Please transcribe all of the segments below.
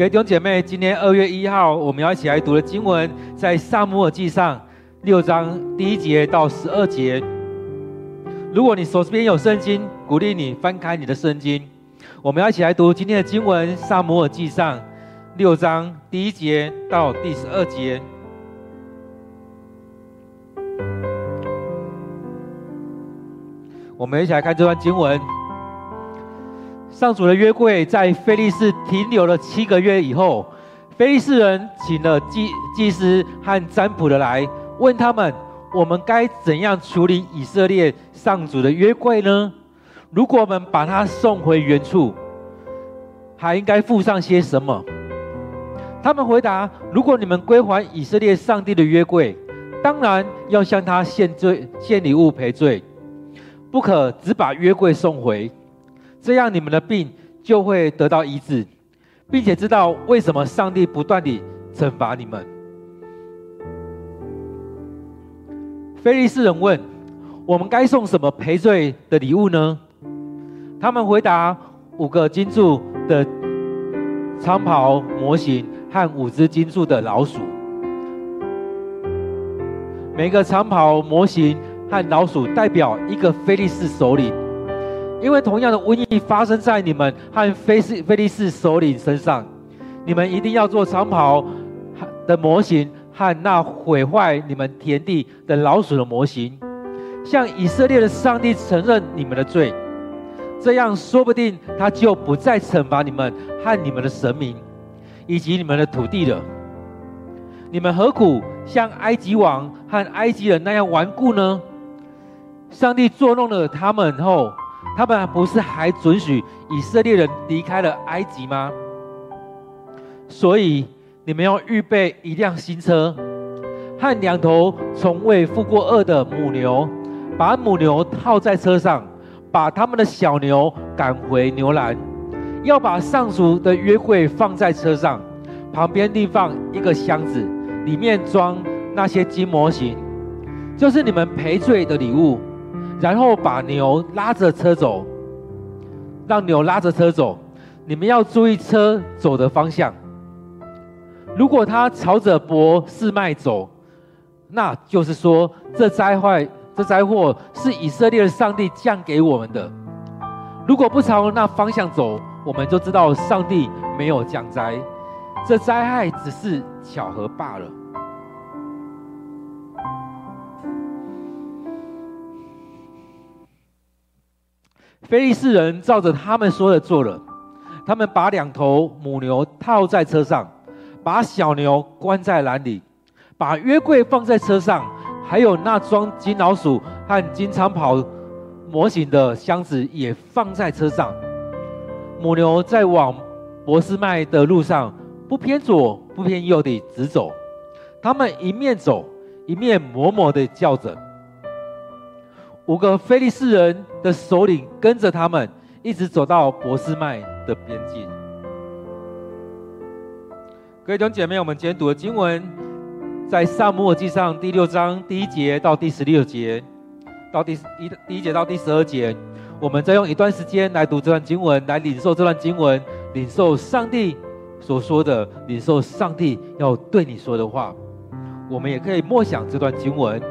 各位弟兄姐妹，今天二月一号，我们要一起来读的经文在撒母耳记上六章第一节到十二节。如果你手边有圣经，鼓励你翻开你的圣经，我们要一起来读今天的经文，撒母耳记上六章第一节到第十二节。我们一起来看这段经文。上主的约柜在非利士停留了七个月以后，非利士人请了祭祭司和占卜的来问他们：我们该怎样处理以色列上主的约柜呢？如果我们把它送回原处，还应该付上些什么？他们回答：如果你们归还以色列上帝的约柜，当然要向他献罪、献礼物赔罪。不可只把约柜送回，这样你们的病就会得到医治，并且知道为什么上帝不断地惩罚你们。非利士人问：“我们该送什么赔罪的礼物呢？”他们回答：“五个金铸的长袍模型和五只金铸的老鼠。每个长袍模型。”和老鼠代表一个非利士首领，因为同样的瘟疫发生在你们和非斯非利士首领身上，你们一定要做长袍的模型和那毁坏你们田地的老鼠的模型，向以色列的上帝承认你们的罪，这样说不定他就不再惩罚你们和你们的神明以及你们的土地了。你们何苦像埃及王和埃及人那样顽固呢？上帝捉弄了他们后，他们不是还准许以色列人离开了埃及吗？所以你们要预备一辆新车，和两头从未负过轭的母牛，把母牛套在车上，把他们的小牛赶回牛栏。要把上主的约柜放在车上，旁边另放一个箱子，里面装那些金模型，就是你们赔罪的礼物。然后把牛拉着车走，让牛拉着车走。你们要注意车走的方向。如果它朝着伯示麦走，那就是说这灾害、这灾祸是以色列的上帝降给我们的。如果不朝那方向走，我们就知道上帝没有降灾，这灾害只是巧合罢了。菲利士人照着他们说的做了，他们把两头母牛套在车上，把小牛关在栏里，把约柜放在车上，还有那装金老鼠和金长袍模型的箱子也放在车上。母牛在往博斯麦的路上不偏左不偏右地直走，他们一面走一面默默地叫着。五个非利士人的首领跟着他们，一直走到博斯麦的边境。各位弟兄姐妹，我们今天读的经文在撒母耳记上第六章第一节到第十六节，到第一第一节到第十二节。我们再用一段时间来读这段经文，来领受这段经文，领受上帝所说的，领受上帝要对你说的话。我们也可以默想这段经文。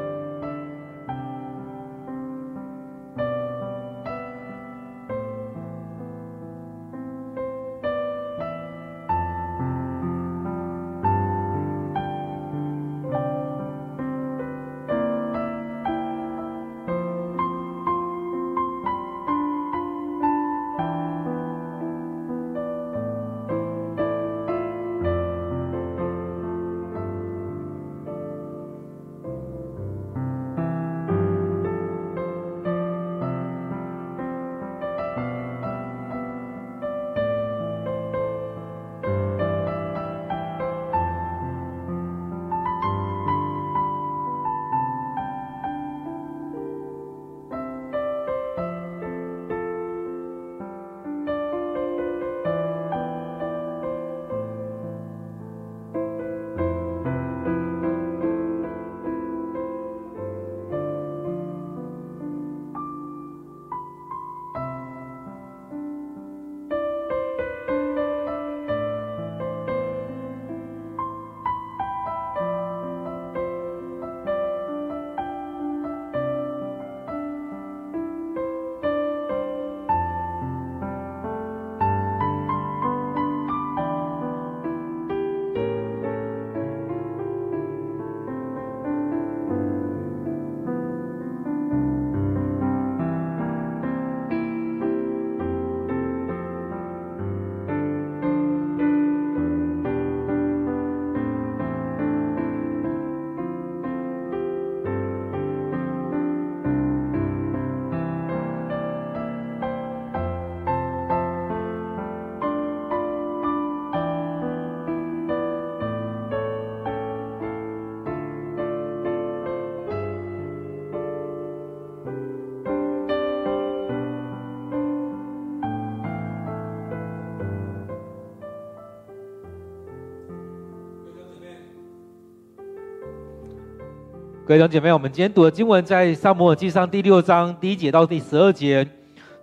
各位弟兄姐妹，我们今天读的经文在撒母耳记上第六章第一节到第十二节，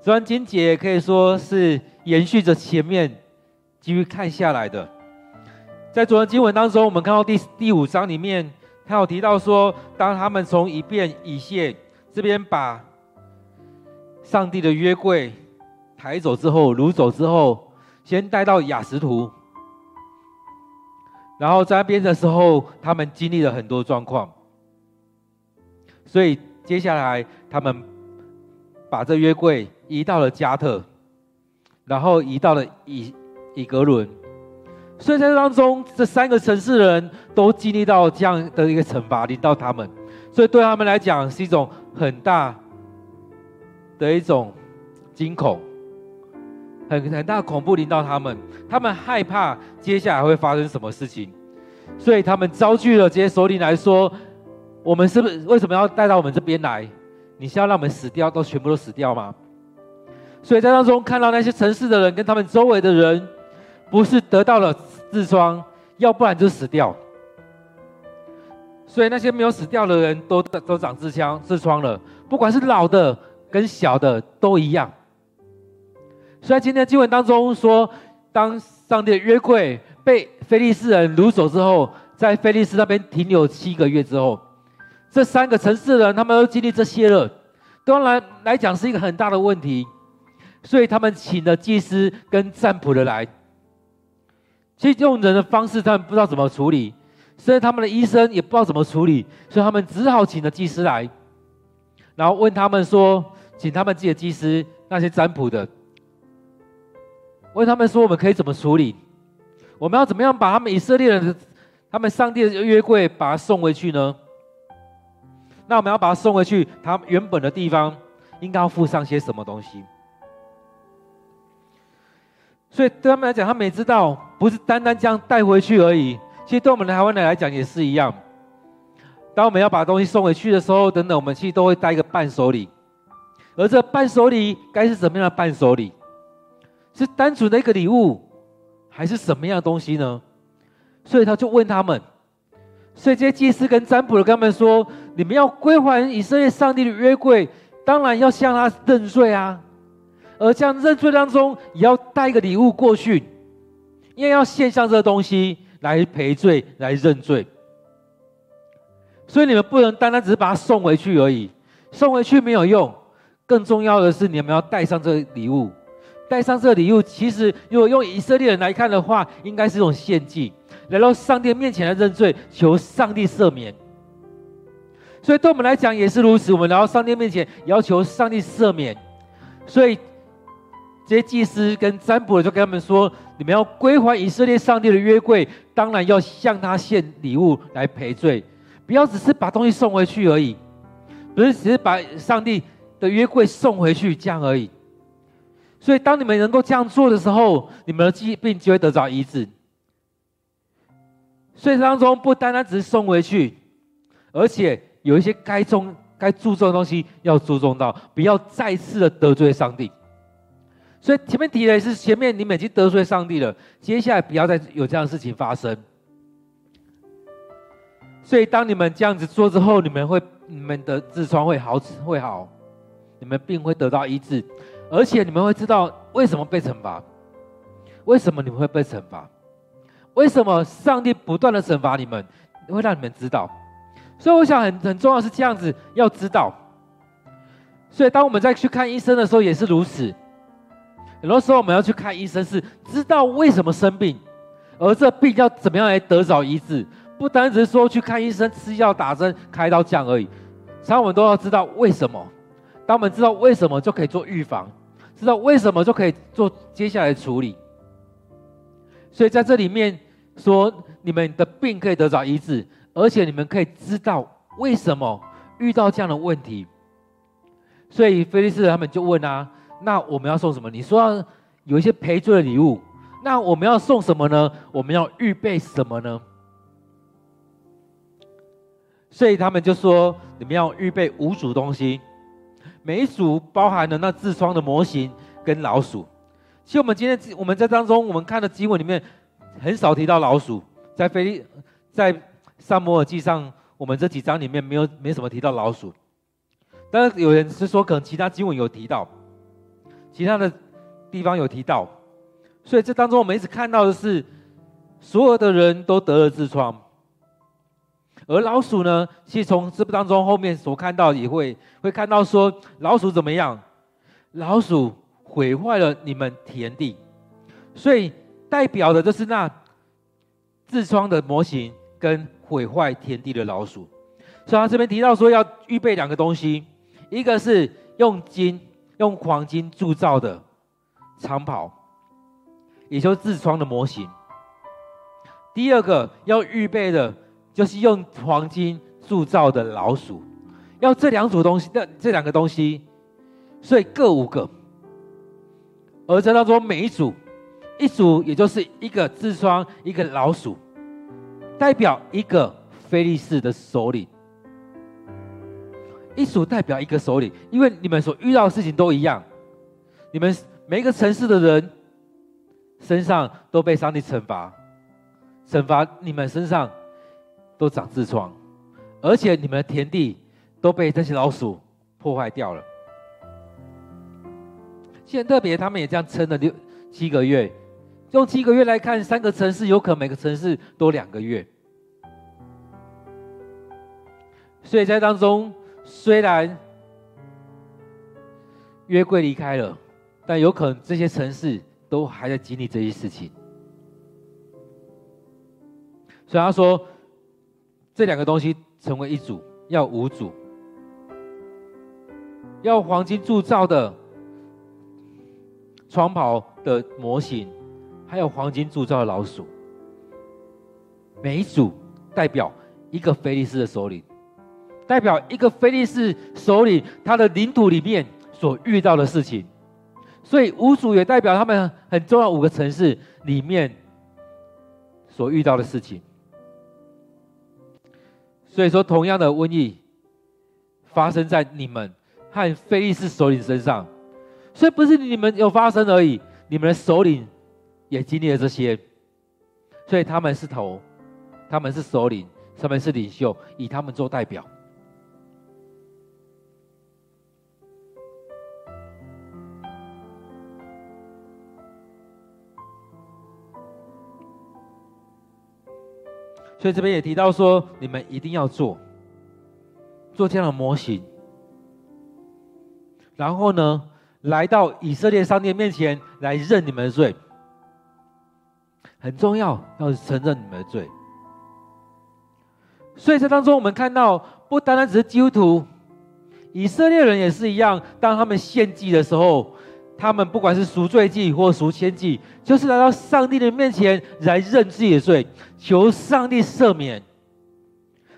这段经节可以说是延续着前面继续看下来的。在昨天经文当中，我们看到第第五章里面，他有提到说，当他们从以便以谢这边把上帝的约柜抬走之后，掳走之后，先带到雅实图，然后在那边的时候，他们经历了很多状况。所以接下来，他们把这约柜移到了加特，然后移到了以以格伦。所以在这当中，这三个城市的人都经历到这样的一个惩罚临到他们，所以对他们来讲是一种很大的一种惊恐，很很大恐怖临到他们，他们害怕接下来会发生什么事情，所以他们召聚了这些首领来说。我们是不是为什么要带到我们这边来？你是要让我们死掉，都全部都死掉吗？所以在当中看到那些城市的人跟他们周围的人，不是得到了痔疮，要不然就死掉。所以那些没有死掉的人都都长痔疮痔疮了，不管是老的跟小的都一样。所以今天经文当中说，当上帝的约柜被非利士人掳走之后，在非利士那边停留七个月之后。这三个城市的人，他们都经历这些了，当然来讲是一个很大的问题，所以他们请了祭司跟占卜的来。其实用人的方式，他们不知道怎么处理，甚至他们的医生也不知道怎么处理，所以他们只好请了祭司来，然后问他们说，请他们自己的祭司那些占卜的，问他们说，我们可以怎么处理？我们要怎么样把他们以色列人的、他们上帝的约柜把它送回去呢？那我们要把他送回去，他原本的地方应该要附上些什么东西？所以对他们来讲，他们也知道不是单单这样带回去而已。其实对我们的台湾人来讲也是一样。当我们要把东西送回去的时候，等等，我们其实都会带一个伴手礼。而这伴手礼该是什么样的伴手礼？是单纯的一个礼物，还是什么样的东西呢？所以他就问他们。所以这些祭司跟占卜的跟他们说：“你们要归还以色列上帝的约柜，当然要向他认罪啊。而这样认罪当中，也要带一个礼物过去，因为要献上这个东西来赔罪、来认罪。所以你们不能单单只是把它送回去而已，送回去没有用。更重要的是，你们要带上这个礼物。带上这个礼物，其实如果用以色列人来看的话，应该是一种献祭。”来到上帝面前来认罪，求上帝赦免。所以对我们来讲也是如此，我们来到上帝面前，要求上帝赦免。所以这些祭司跟占卜的就跟他们说：“你们要归还以色列上帝的约柜，当然要向他献礼物来赔罪，不要只是把东西送回去而已，不是只是把上帝的约柜送回去这样而已。所以当你们能够这样做的时候，你们的疾病就会得着医治。”所以当中不单单只是送回去，而且有一些该重、该注重的东西要注重到，不要再次的得罪上帝。所以前面提的是前面你们已经得罪上帝了，接下来不要再有这样的事情发生。所以当你们这样子做之后，你们会你们的痔疮会好会好，你们病会得到医治，而且你们会知道为什么被惩罚，为什么你们会被惩罚。为什么上帝不断的惩罚你们，会让你们知道？所以我想很很重要是这样子，要知道。所以当我们再去看医生的时候也是如此。很多时候我们要去看医生，是知道为什么生病，而这病要怎么样来得着医治，不单只是说去看医生、吃药、打针、开刀这样而已。常常我们都要知道为什么。当我们知道为什么，就可以做预防；知道为什么，就可以做接下来处理。所以在这里面。说你们的病可以得着医治，而且你们可以知道为什么遇到这样的问题。所以菲利斯人他们就问啊，那我们要送什么？你说有一些赔罪的礼物，那我们要送什么呢？我们要预备什么呢？所以他们就说，你们要预备五组东西，每一组包含了那痔疮的模型跟老鼠。其实我们今天我们在当中我们看的经文里面。很少提到老鼠，在菲利，在撒摩尔记上，我们这几章里面没有没什么提到老鼠，但是有人是说可能其他经文有提到，其他的地方有提到，所以这当中我们一直看到的是，所有的人都得了痔疮，而老鼠呢，其实从这部当中后面所看到也会会看到说老鼠怎么样，老鼠毁坏了你们田地，所以代表的就是那痔疮的模型跟。毁坏田地的老鼠，所以他这边提到说要预备两个东西，一个是用金、用黄金铸造的长袍，也就是痔疮的模型；第二个要预备的，就是用黄金铸造的老鼠。要这两组东西，那这两个东西，所以各五个。而这当中每一组，一组也就是一个痔疮，一个老鼠。代表一个非利士的首领，一组代表一个首领，因为你们所遇到的事情都一样，你们每一个城市的人身上都被上帝惩罚，惩罚你们身上都长痔疮，而且你们的田地都被这些老鼠破坏掉了。现在特别，他们也这样撑了六七个月。用七个月来看，三个城市有可能每个城市都两个月。所以在当中，虽然约柜离开了，但有可能这些城市都还在经历这些事情。所以他说，这两个东西成为一组，要五组，要黄金铸造的床袍的模型。还有黄金铸造的老鼠，每一组代表一个非利士的首领，代表一个非利士首领他的领土里面所遇到的事情，所以五组也代表他们很重要五个城市里面所遇到的事情。所以说，同样的瘟疫发生在你们和非利士首领身上，所以不是你们有发生而已，你们的首领。也经历了这些，所以他们是头，他们是首领，他们是领袖，以他们做代表。所以这边也提到说，你们一定要做，做这样的模型，然后呢，来到以色列上帝面前来认你们的罪。很重要，要承认你们的罪。所以，在当中我们看到，不单单只是基督徒，以色列人也是一样。当他们献祭的时候，他们不管是赎罪祭或赎愆祭，就是来到上帝的面前来认自己的罪，求上帝赦免。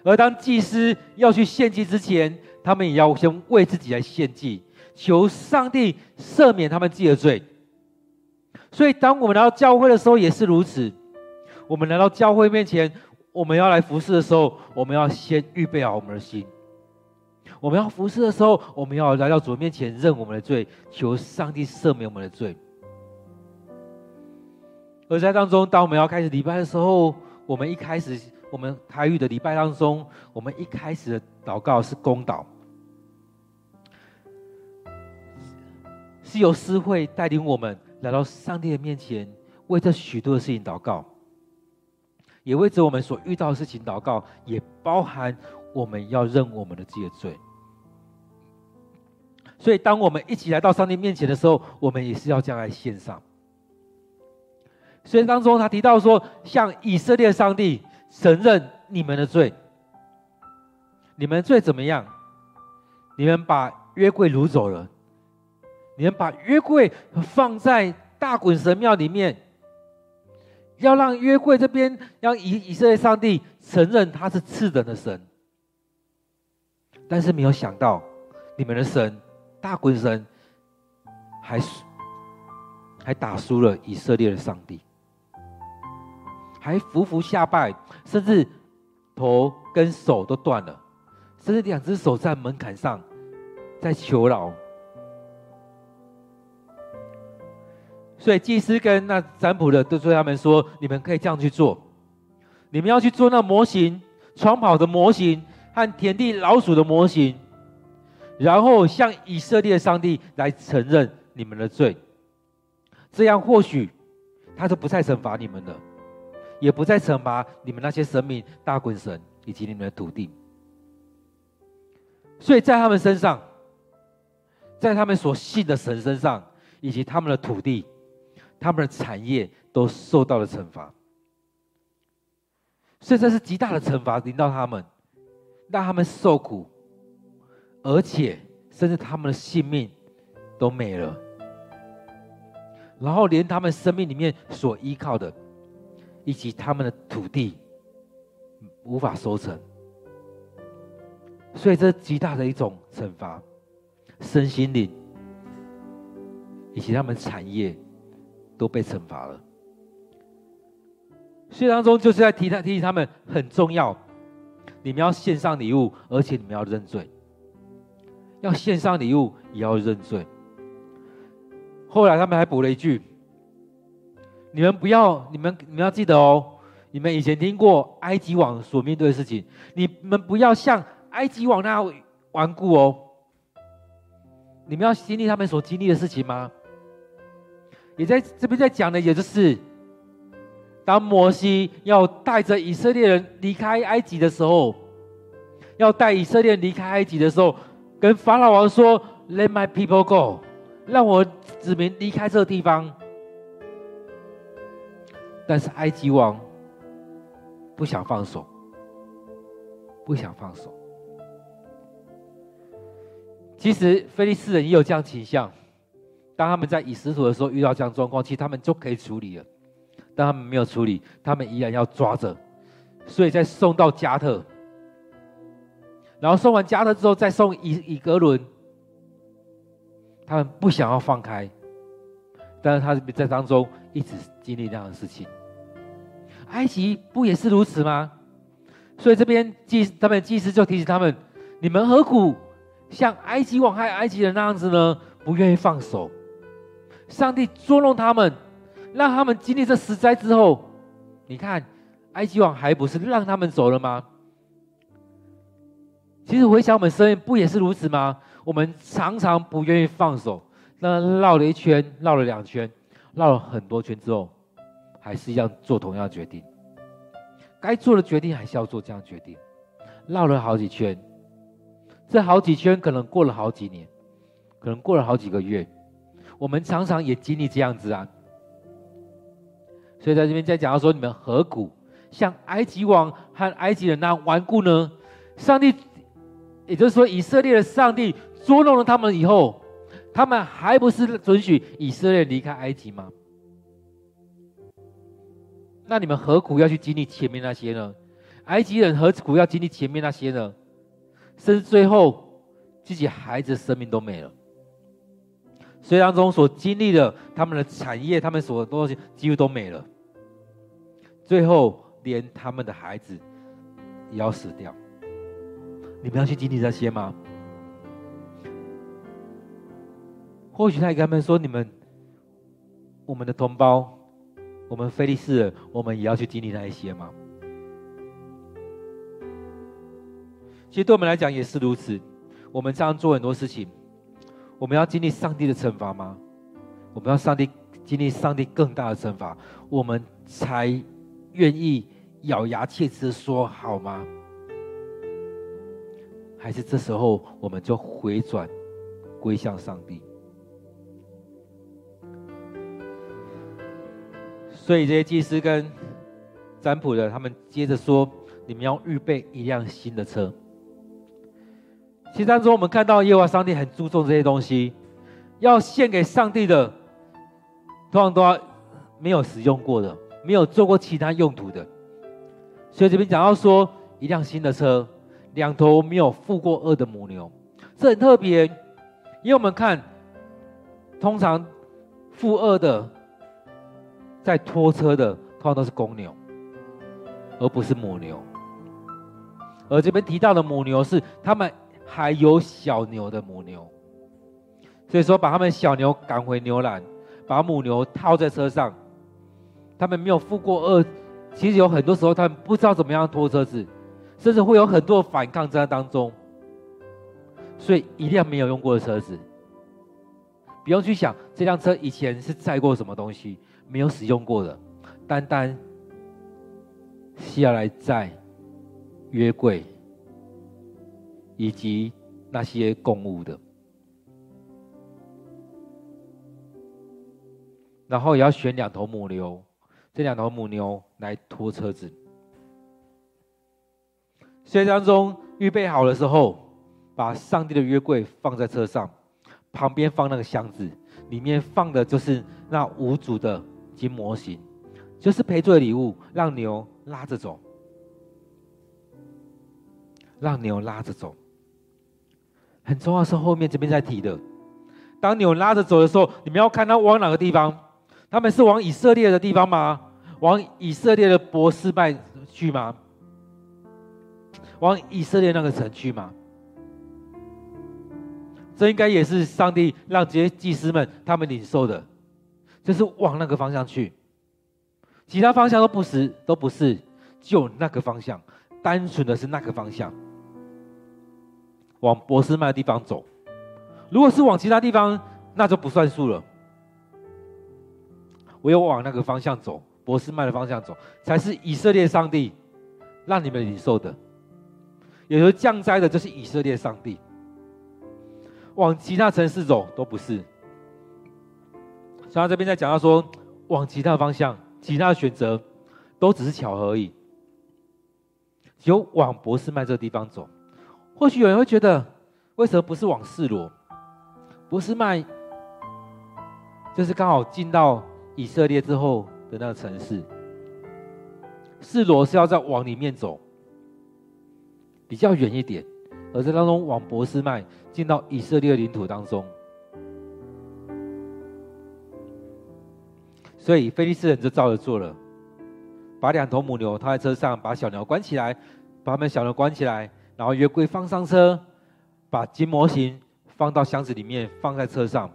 而当祭司要去献祭之前，他们也要先为自己来献祭，求上帝赦免他们自己的罪。所以，当我们来到教会的时候，也是如此。我们来到教会面前，我们要来服侍的时候，我们要先预备好我们的心。我们要服侍的时候，我们要来到主面前认我们的罪，求上帝赦免我们的罪。而在当中，当我们要开始礼拜的时候，我们一开始，我们台语的礼拜当中，我们一开始的祷告是公祷，是由诗会带领我们。来到上帝的面前，为这许多的事情祷告，也为着我们所遇到的事情祷告，也包含我们要认我们的这些罪。所以，当我们一起来到上帝面前的时候，我们也是要这样来献上。所以当中他提到说，向以色列上帝承认你们的罪，你们罪怎么样？你们把约柜掳走了。你们把约柜放在大衮神庙里面，要让约柜这边让以以色列上帝承认他是次等的神，但是没有想到你们的神大衮神还还打输了以色列的上帝，还伏伏下拜，甚至头跟手都断了，甚至两只手在门槛上在求饶。所以祭司跟那占卜的都对他们说：“你们可以这样去做，你们要去做那模型，长跑的模型，和田地老鼠的模型，然后向以色列上帝来承认你们的罪。这样或许他就不再惩罚你们了，也不再惩罚你们那些神明大鬼神以及你们的土地。所以在他们身上，在他们所信的神身上，以及他们的土地、他们的产业，都受到了惩罚。所以这是极大的惩罚临到他们，让他们受苦，而且甚至他们的性命都没了。然后连他们生命里面所依靠的，以及他们的土地，无法收成。所以，这极大的一种惩罚，身心灵以及他们产业都被惩罚了。所以当中就是在提他提醒他们很重要，你们要献上礼物，而且你们要认罪，要献上礼物也要认罪。后来他们还补了一句：你们不要，你们你们要记得哦，你们以前听过埃及王所面对的事情，你们不要像。埃及王那样顽固哦，你们要经历他们所经历的事情吗？也在这边在讲的，也就是当摩西要带着以色列人离开埃及的时候，要带以色列人离开埃及的时候，跟法老王说：“Let my people go，让我子民离开这个地方。”但是埃及王不想放手，不想放手。其实菲利斯人也有这样倾向，当他们在以实土的时候遇到这样状况，其实他们就可以处理了，但他们没有处理，他们依然要抓着，所以再送到加特，然后送完加特之后再送以以格伦，他们不想要放开，但是他在当中一直经历这样的事情，埃及不也是如此吗？所以这边祭他们祭司就提醒他们：你们何苦？像埃及王害埃及人那样子呢，不愿意放手。上帝捉弄他们，让他们经历这十灾之后，你看，埃及王还不是让他们走了吗？其实回想我们生命，不也是如此吗？我们常常不愿意放手，那绕了一圈，绕了两圈，绕了很多圈之后，还是一样做同样的决定。该做的决定还是要做这样决定，绕了好几圈。这好几圈可能过了好几年，可能过了好几个月，我们常常也经历这样子啊。所以在这边再讲到说，你们何苦像埃及王和埃及人那样顽固呢？上帝，也就是说以色列的上帝捉弄了他们以后，他们还不是准许以色列离开埃及吗？那你们何苦要去经历前面那些呢？埃及人何苦要经历前面那些呢？甚至最后，自己孩子的生命都没了。所以当中所经历的，他们的产业，他们所东西几乎都没了。最后，连他们的孩子也要死掉。你们要去经历这些吗？或许他也跟他们说：“你们，我们的同胞，我们菲利士人，我们也要去经历那一些吗？”其实对我们来讲也是如此。我们这样做很多事情，我们要经历上帝的惩罚吗？我们要上帝经历上帝更大的惩罚，我们才愿意咬牙切齿说好吗？还是这时候我们就回转归向上帝？所以这些祭司跟占卜的，他们接着说：你们要预备一辆新的车。其实当中，我们看到耶和华上帝很注重这些东西，要献给上帝的，通常都要没有使用过的，没有做过其他用途的。所以这边讲到说，一辆新的车，两头没有负过轭的母牛，这很特别，因为我们看，通常负轭的，在拖车的，通常都是公牛，而不是母牛。而这边提到的母牛是他们。还有小牛的母牛，所以说把他们小牛赶回牛栏，把母牛套在车上。他们没有负过轭，其实有很多时候他们不知道怎么样拖车子，甚至会有很多反抗在当中。所以一辆没有用过的车子，不用去想这辆车以前是载过什么东西，没有使用过的，单单是要来载约柜以及那些供物的。然后也要选两头母牛，这两头母牛来拖车子。所以当中预备好的时候，把上帝的约柜放在车上，旁边放那个箱子，里面放的就是那无主的金模型，就是赔罪礼物，让牛拉着走，让牛拉着走。很重要是后面这边在提的，当牛拉着走的时候，你们要看它往哪个地方。他们是往以色列的地方吗？往以色列的伯示麦去吗？往以色列那个城去吗？这应该也是上帝让这些祭司们他们领受的，就是往那个方向去。其他方向都不是，都不是，就那个方向，单纯的是那个方向，往伯斯麦的地方走。如果是往其他地方，那就不算数了。唯有往那个方向走，伯斯麦的方向走，才是以色列上帝让你们领受的。也就是降灾的，就是以色列上帝。往其他城市走都不是。所以他这边在讲到说，往其他方向、其他选择，都只是巧合而已。只有往伯斯麦这个地方走，或许有人会觉得，为什么不是往示罗？伯示麦就是刚好进到。以色列之后的那个城市，示罗是要再往里面走，比较远一点，而在当中往伯示麦进到以色列领土当中，所以菲利斯人就照着做了，把两头母牛套在车上，把小牛关起来，把他们小牛关起来，然后约柜放上车，把金模型放到箱子里面，放在车上，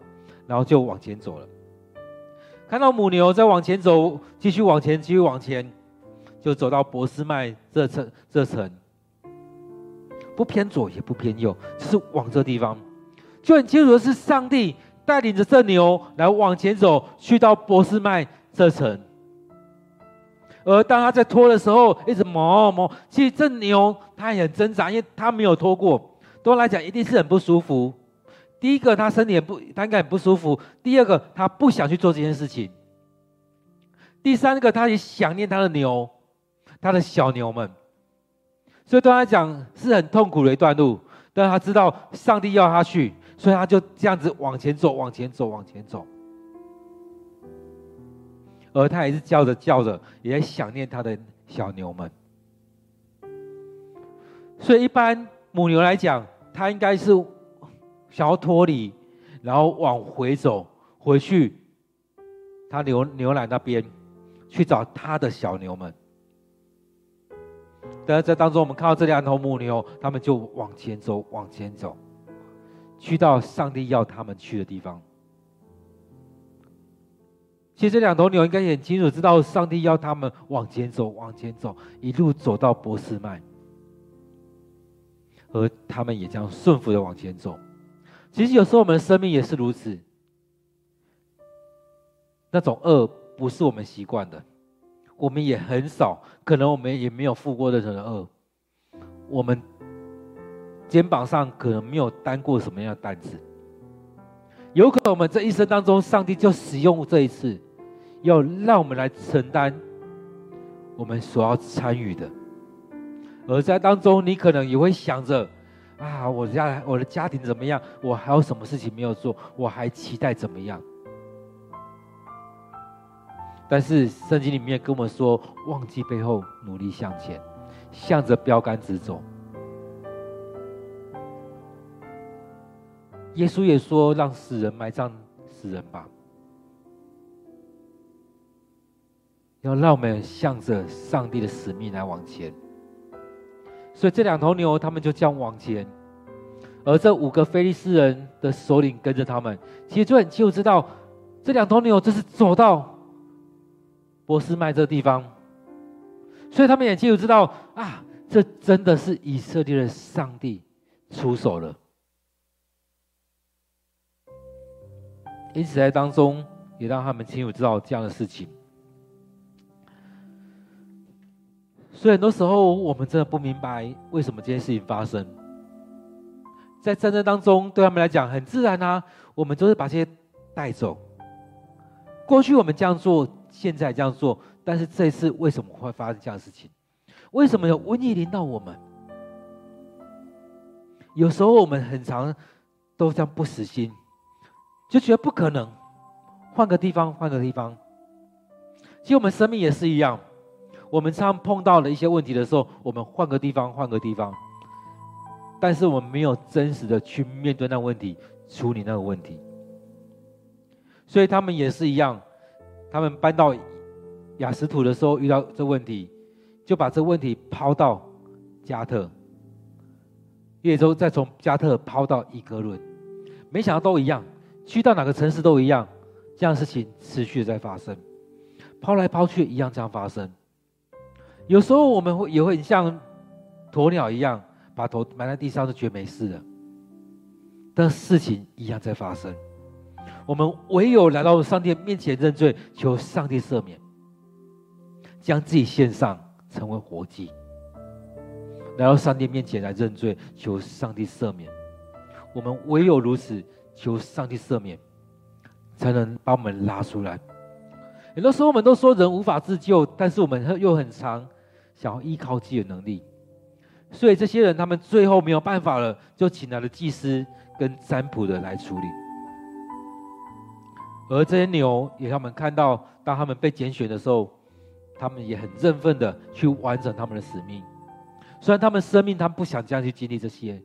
然后就往前走了。看到母牛在往前走，继续往前，继续往前，就走到博斯麦这城这城，不偏左也不偏右，就是往这地方，就很清楚的是上帝带领着这牛来往前走，去到博斯麦这城。而当他在拖的时候，一直磨磨，其实这牛它也很挣扎，因为它没有拖过，对他来讲一定是很不舒服。第一个，他身体也不，他应该很不舒服。第二个，他不想去做这件事情。第三个，他也想念他的牛，他的小牛们。所以对他来讲是很痛苦的一段路，但他知道上帝要他去，所以他就这样子往前走，往前走，往前走。而他也是叫着叫着，也在想念他的小牛们。所以一般母牛来讲，他应该是。想要脱离，然后往回走，回去他牛牛奶那边去找他的小牛们。但是在当中，我们看到这两头母牛，他们就往前走，往前走，去到上帝要他们去的地方。其实这两头牛应该很清楚知道，上帝要他们往前走，往前走，一路走到伯斯麦，而他们也将顺服的往前走。其实有时候我们的生命也是如此，那种恶不是我们习惯的，我们也很少，可能我们也没有负过任何的恶，我们肩膀上可能没有担过什么样的担子，有可能我们这一生当中，上帝就使用这一次，要让我们来承担我们所要参与的，而在当中，你可能也会想着。啊，我家我的家庭怎么样？我还有什么事情没有做？我还期待怎么样？但是圣经里面跟我们说，忘记背后，努力向前，向着标杆直走。耶稣也说：“让死人埋葬死人吧。”要让我们向着上帝的使命来往前。所以这两头牛，他们就这样往前，而这五个非利士人的首领跟着他们，其实就很清楚知道，这两头牛就是走到波斯麦这地方，所以他们也清楚知道啊，这真的是以色列的上帝出手了。因此，在当中也让他们清楚知道这样的事情。所以，很多时候我们真的不明白为什么这件事情发生。在战争当中，对他们来讲很自然啊，我们都是把这些带走。过去我们这样做，现在这样做，但是这一次为什么会发生这样的事情？为什么有瘟疫临到我们？有时候我们很长都这样不死心。就觉得不可能，换个地方，换个地方。其实我们生命也是一样，我们常碰到了一些问题的时候，我们换个地方，换个地方。但是我们没有真实的去面对那个问题，处理那个问题。所以他们也是一样，他们搬到雅实土的时候遇到这问题，就把这问题抛到加特，也之后再从加特抛到伊格伦，没想到都一样。去到哪个城市都一样，这样的事情持续在发生，抛来抛去一样这样发生。有时候我们会也会像鸵鸟一样，把头埋在地上就觉得没事了，但事情一样在发生。我们唯有来到上帝面前认罪，求上帝赦免，将自己献上成为活祭，来到上帝面前来认罪，求上帝赦免。我们唯有如此。求上帝赦免，才能把我们拉出来。很多时候，我们都说人无法自救，但是我们又很常想要依靠自己的能力。所以这些人，他们最后没有办法了，就请来了祭司跟占卜的来处理。而这些牛，也让我们看到，当他们被拣选的时候，他们也很振奋的去完成他们的使命。虽然他们生命，他们不想这样去经历这些，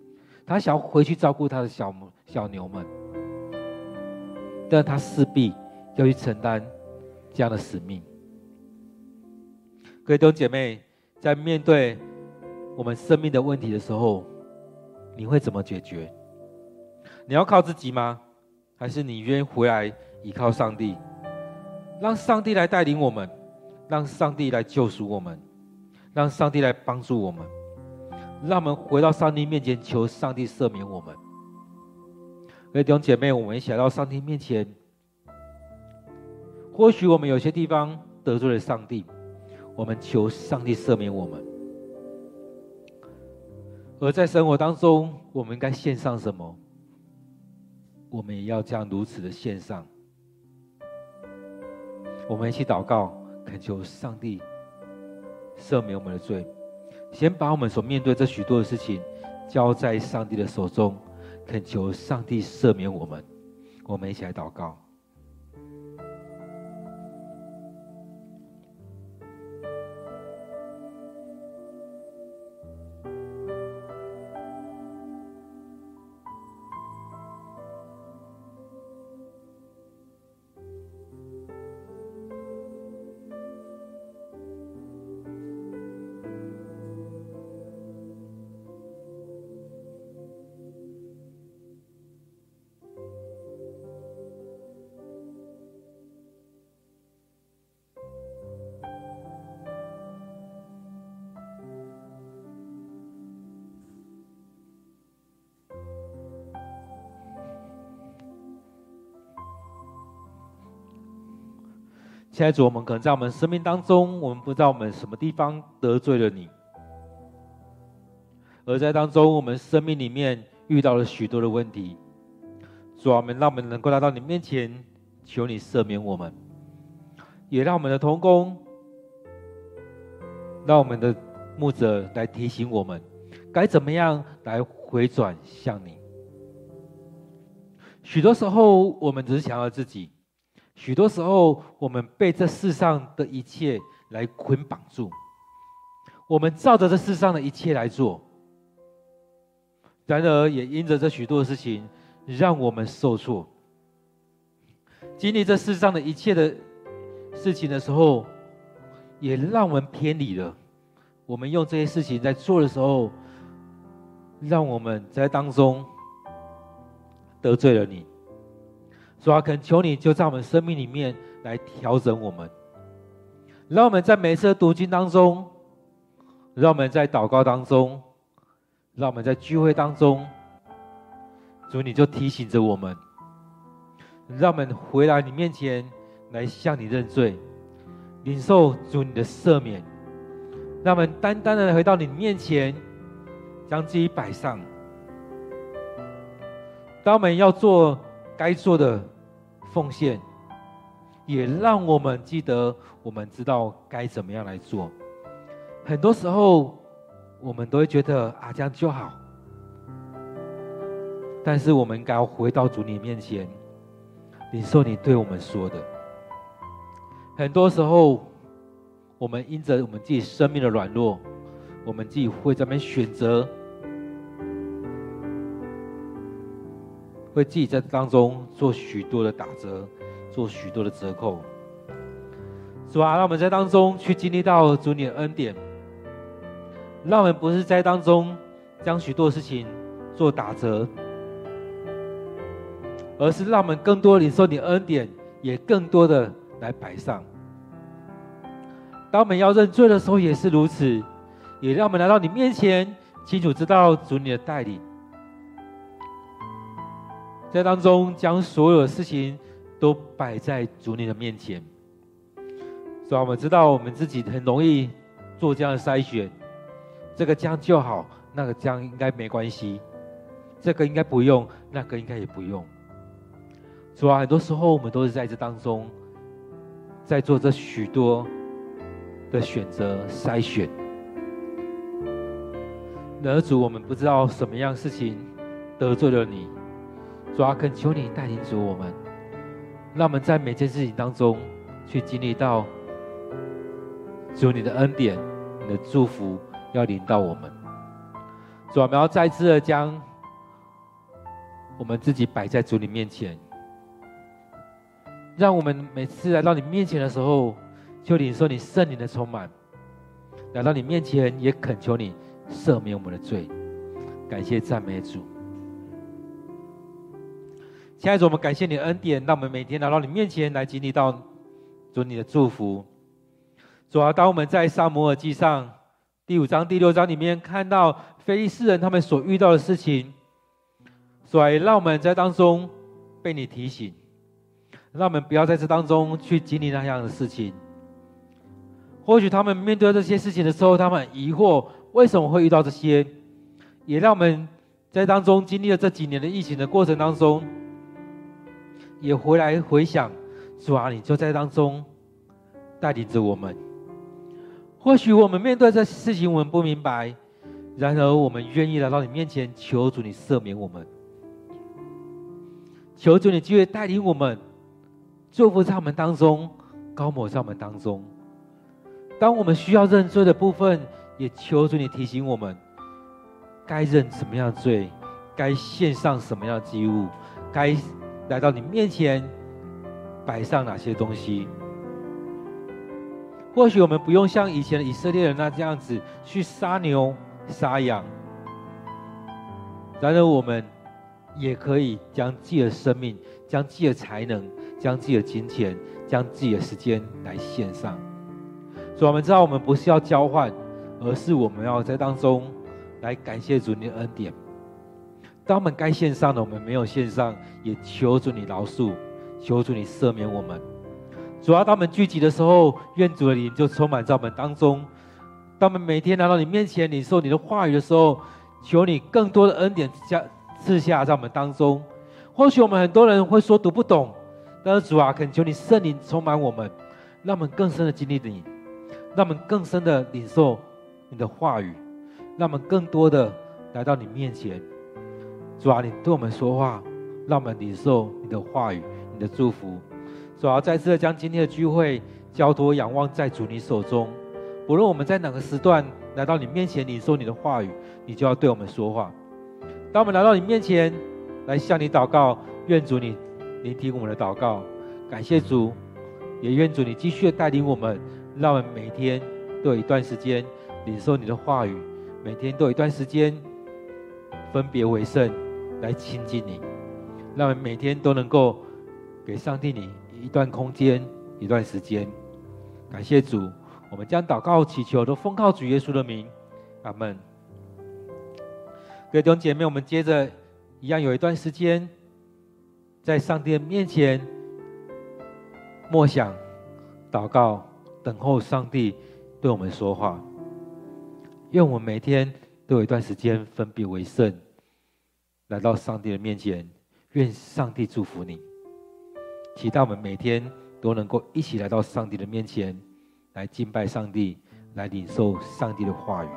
他想要回去照顾他的小。小牛们，但他势必要去承担这样的使命。各位弟兄姐妹，在面对我们生命的问题的时候，你会怎么解决？你要靠自己吗？还是你愿意回来依靠上帝，让上帝来带领我们，让上帝来救赎我们，让上帝来帮助我们，让我们回到上帝面前，求上帝赦免我们。各位弟兄姐妹，我们一起来到上帝面前。或许我们有些地方得罪了上帝，我们求上帝赦免我们。而在生活当中，我们应该献上什么？我们也要这样如此的献上。我们一起祷告，恳求上帝赦免我们的罪。先把我们所面对这许多的事情交在上帝的手中。恳求上帝赦免我们，我们一起来祷告。现在主，我们可能在我们生命当中，我们不知道我们什么地方得罪了你，而在当中，我们生命里面遇到了许多的问题。主啊，我们让我们能够来到你面前，求你赦免我们，也让我们的同工，让我们的牧者来提醒我们，该怎么样来回转向你。许多时候，我们只是想要自己。许多时候，我们被这世上的一切来捆绑住，我们照着这世上的一切来做，然而也因着这许多的事情，让我们受挫。经历这世上的一切的事情的时候，也让我们偏离了。我们用这些事情在做的时候，让我们在当中得罪了你。主啊，恳求你就在我们生命里面来调整我们，让我们在每次的读经当中，让我们在祷告当中，让我们在聚会当中，主你就提醒着我们，让我们回来你面前来向你认罪，领受主你的赦免，让我们单单的回到你面前，将自己摆上。当我们要做该做的奉献，也让我们记得，我们知道该怎么样来做。很多时候，我们都会觉得啊，这样就好。但是，我们应该要回到主你面前，领受你对我们说的。很多时候，我们因着我们自己生命的软弱，我们自己会在那边选择。会自己在当中做许多的打折，做许多的折扣，是吧？让我们在当中去经历到主你的恩典，让我们不是在当中将许多事情做打折，而是让我们更多领受你的恩典，也更多的来摆上。当我们要认罪的时候也是如此，也让我们来到你面前，清楚知道主你的带领。在当中，将所有的事情都摆在主你的面前，所以我们知道我们自己很容易做这样的筛选，这个这样就好，那个这样应该没关系，这个应该不用，那个应该也不用。主啊，很多时候我们都是在这当中，在做这许多的选择筛选，然而主，我们不知道什么样事情得罪了你。主啊，恳求你带领着我们，让我们在每件事情当中去经历到主你的恩典、你的祝福要临到我们。主啊，我们要再次的将我们自己摆在主你面前，让我们每次来到你面前的时候，求你说你圣灵的充满，来到你面前也恳求你赦免我们的罪。感谢赞美主。亲爱的主，我们感谢你的恩典，让我们每天来到你面前来经历到主你的祝福。主啊，当我们在撒母耳记上第五章、第六章里面看到非利士人他们所遇到的事情，所以让我们在当中被你提醒，让我们不要在这当中去经历那样的事情。或许他们面对这些事情的时候，他们很疑惑为什么会遇到这些，也让我们在当中经历了这几年的疫情的过程当中。也回来回想，主啊，你就在当中带领着我们。或许我们面对这事情，我们不明白，然而我们愿意来到你面前，求主你赦免我们，求主你继续带领我们，祝福在我们当中，膏抹在我们当中。当我们需要认罪的部分，也求主你提醒我们，该认什么样的罪，该献上什么样的祭物，该。来到你面前，摆上哪些东西？或许我们不用像以前的以色列人那这样子去杀牛、杀羊，然而我们也可以将自己的生命、将自己的才能、将自己的金钱、将自己的时间来献上。所以我们知道，我们不是要交换，而是我们要在当中来感谢主你的恩典。当我们该献上的，我们没有献上，也求主你饶恕，求主你赦免我们。主要当我们聚集的时候，愿主的灵就充满在我们当中。当我们每天来到你面前领受你的话语的时候，求你更多的恩典加赐下在我们当中。或许我们很多人会说读不懂，但是主啊，恳求你圣灵充满我们，让我们更深的经历你，让我们更深的领受你的话语，让我们更多的来到你面前。主啊，你对我们说话，让我们领受你的话语、你的祝福。主啊，再次的将今天的聚会交托、仰望在主你手中。不论我们在哪个时段来到你面前领受你的话语，你就要对我们说话。当我们来到你面前来向你祷。告，愿主你聆听我们的祷告。感谢主，也愿主你继续的带领我们，让我们每天都有一段时间领受你的话语，每天都有一段时间分别为圣。来亲近你，让我们每天都能够给上帝你一段空间、一段时间。感谢主，我们将祷告祈求都奉靠主耶稣的名，阿门。各位弟兄姐妹，我们接着一样有一段时间，在上帝的面前默想、祷告、等候上帝对我们说话。愿我们每天都有一段时间分别为圣，来到上帝的面前。愿上帝祝福你，期待我们每天都能够一起来到上帝的面前，来敬拜上帝，来领受上帝的话语。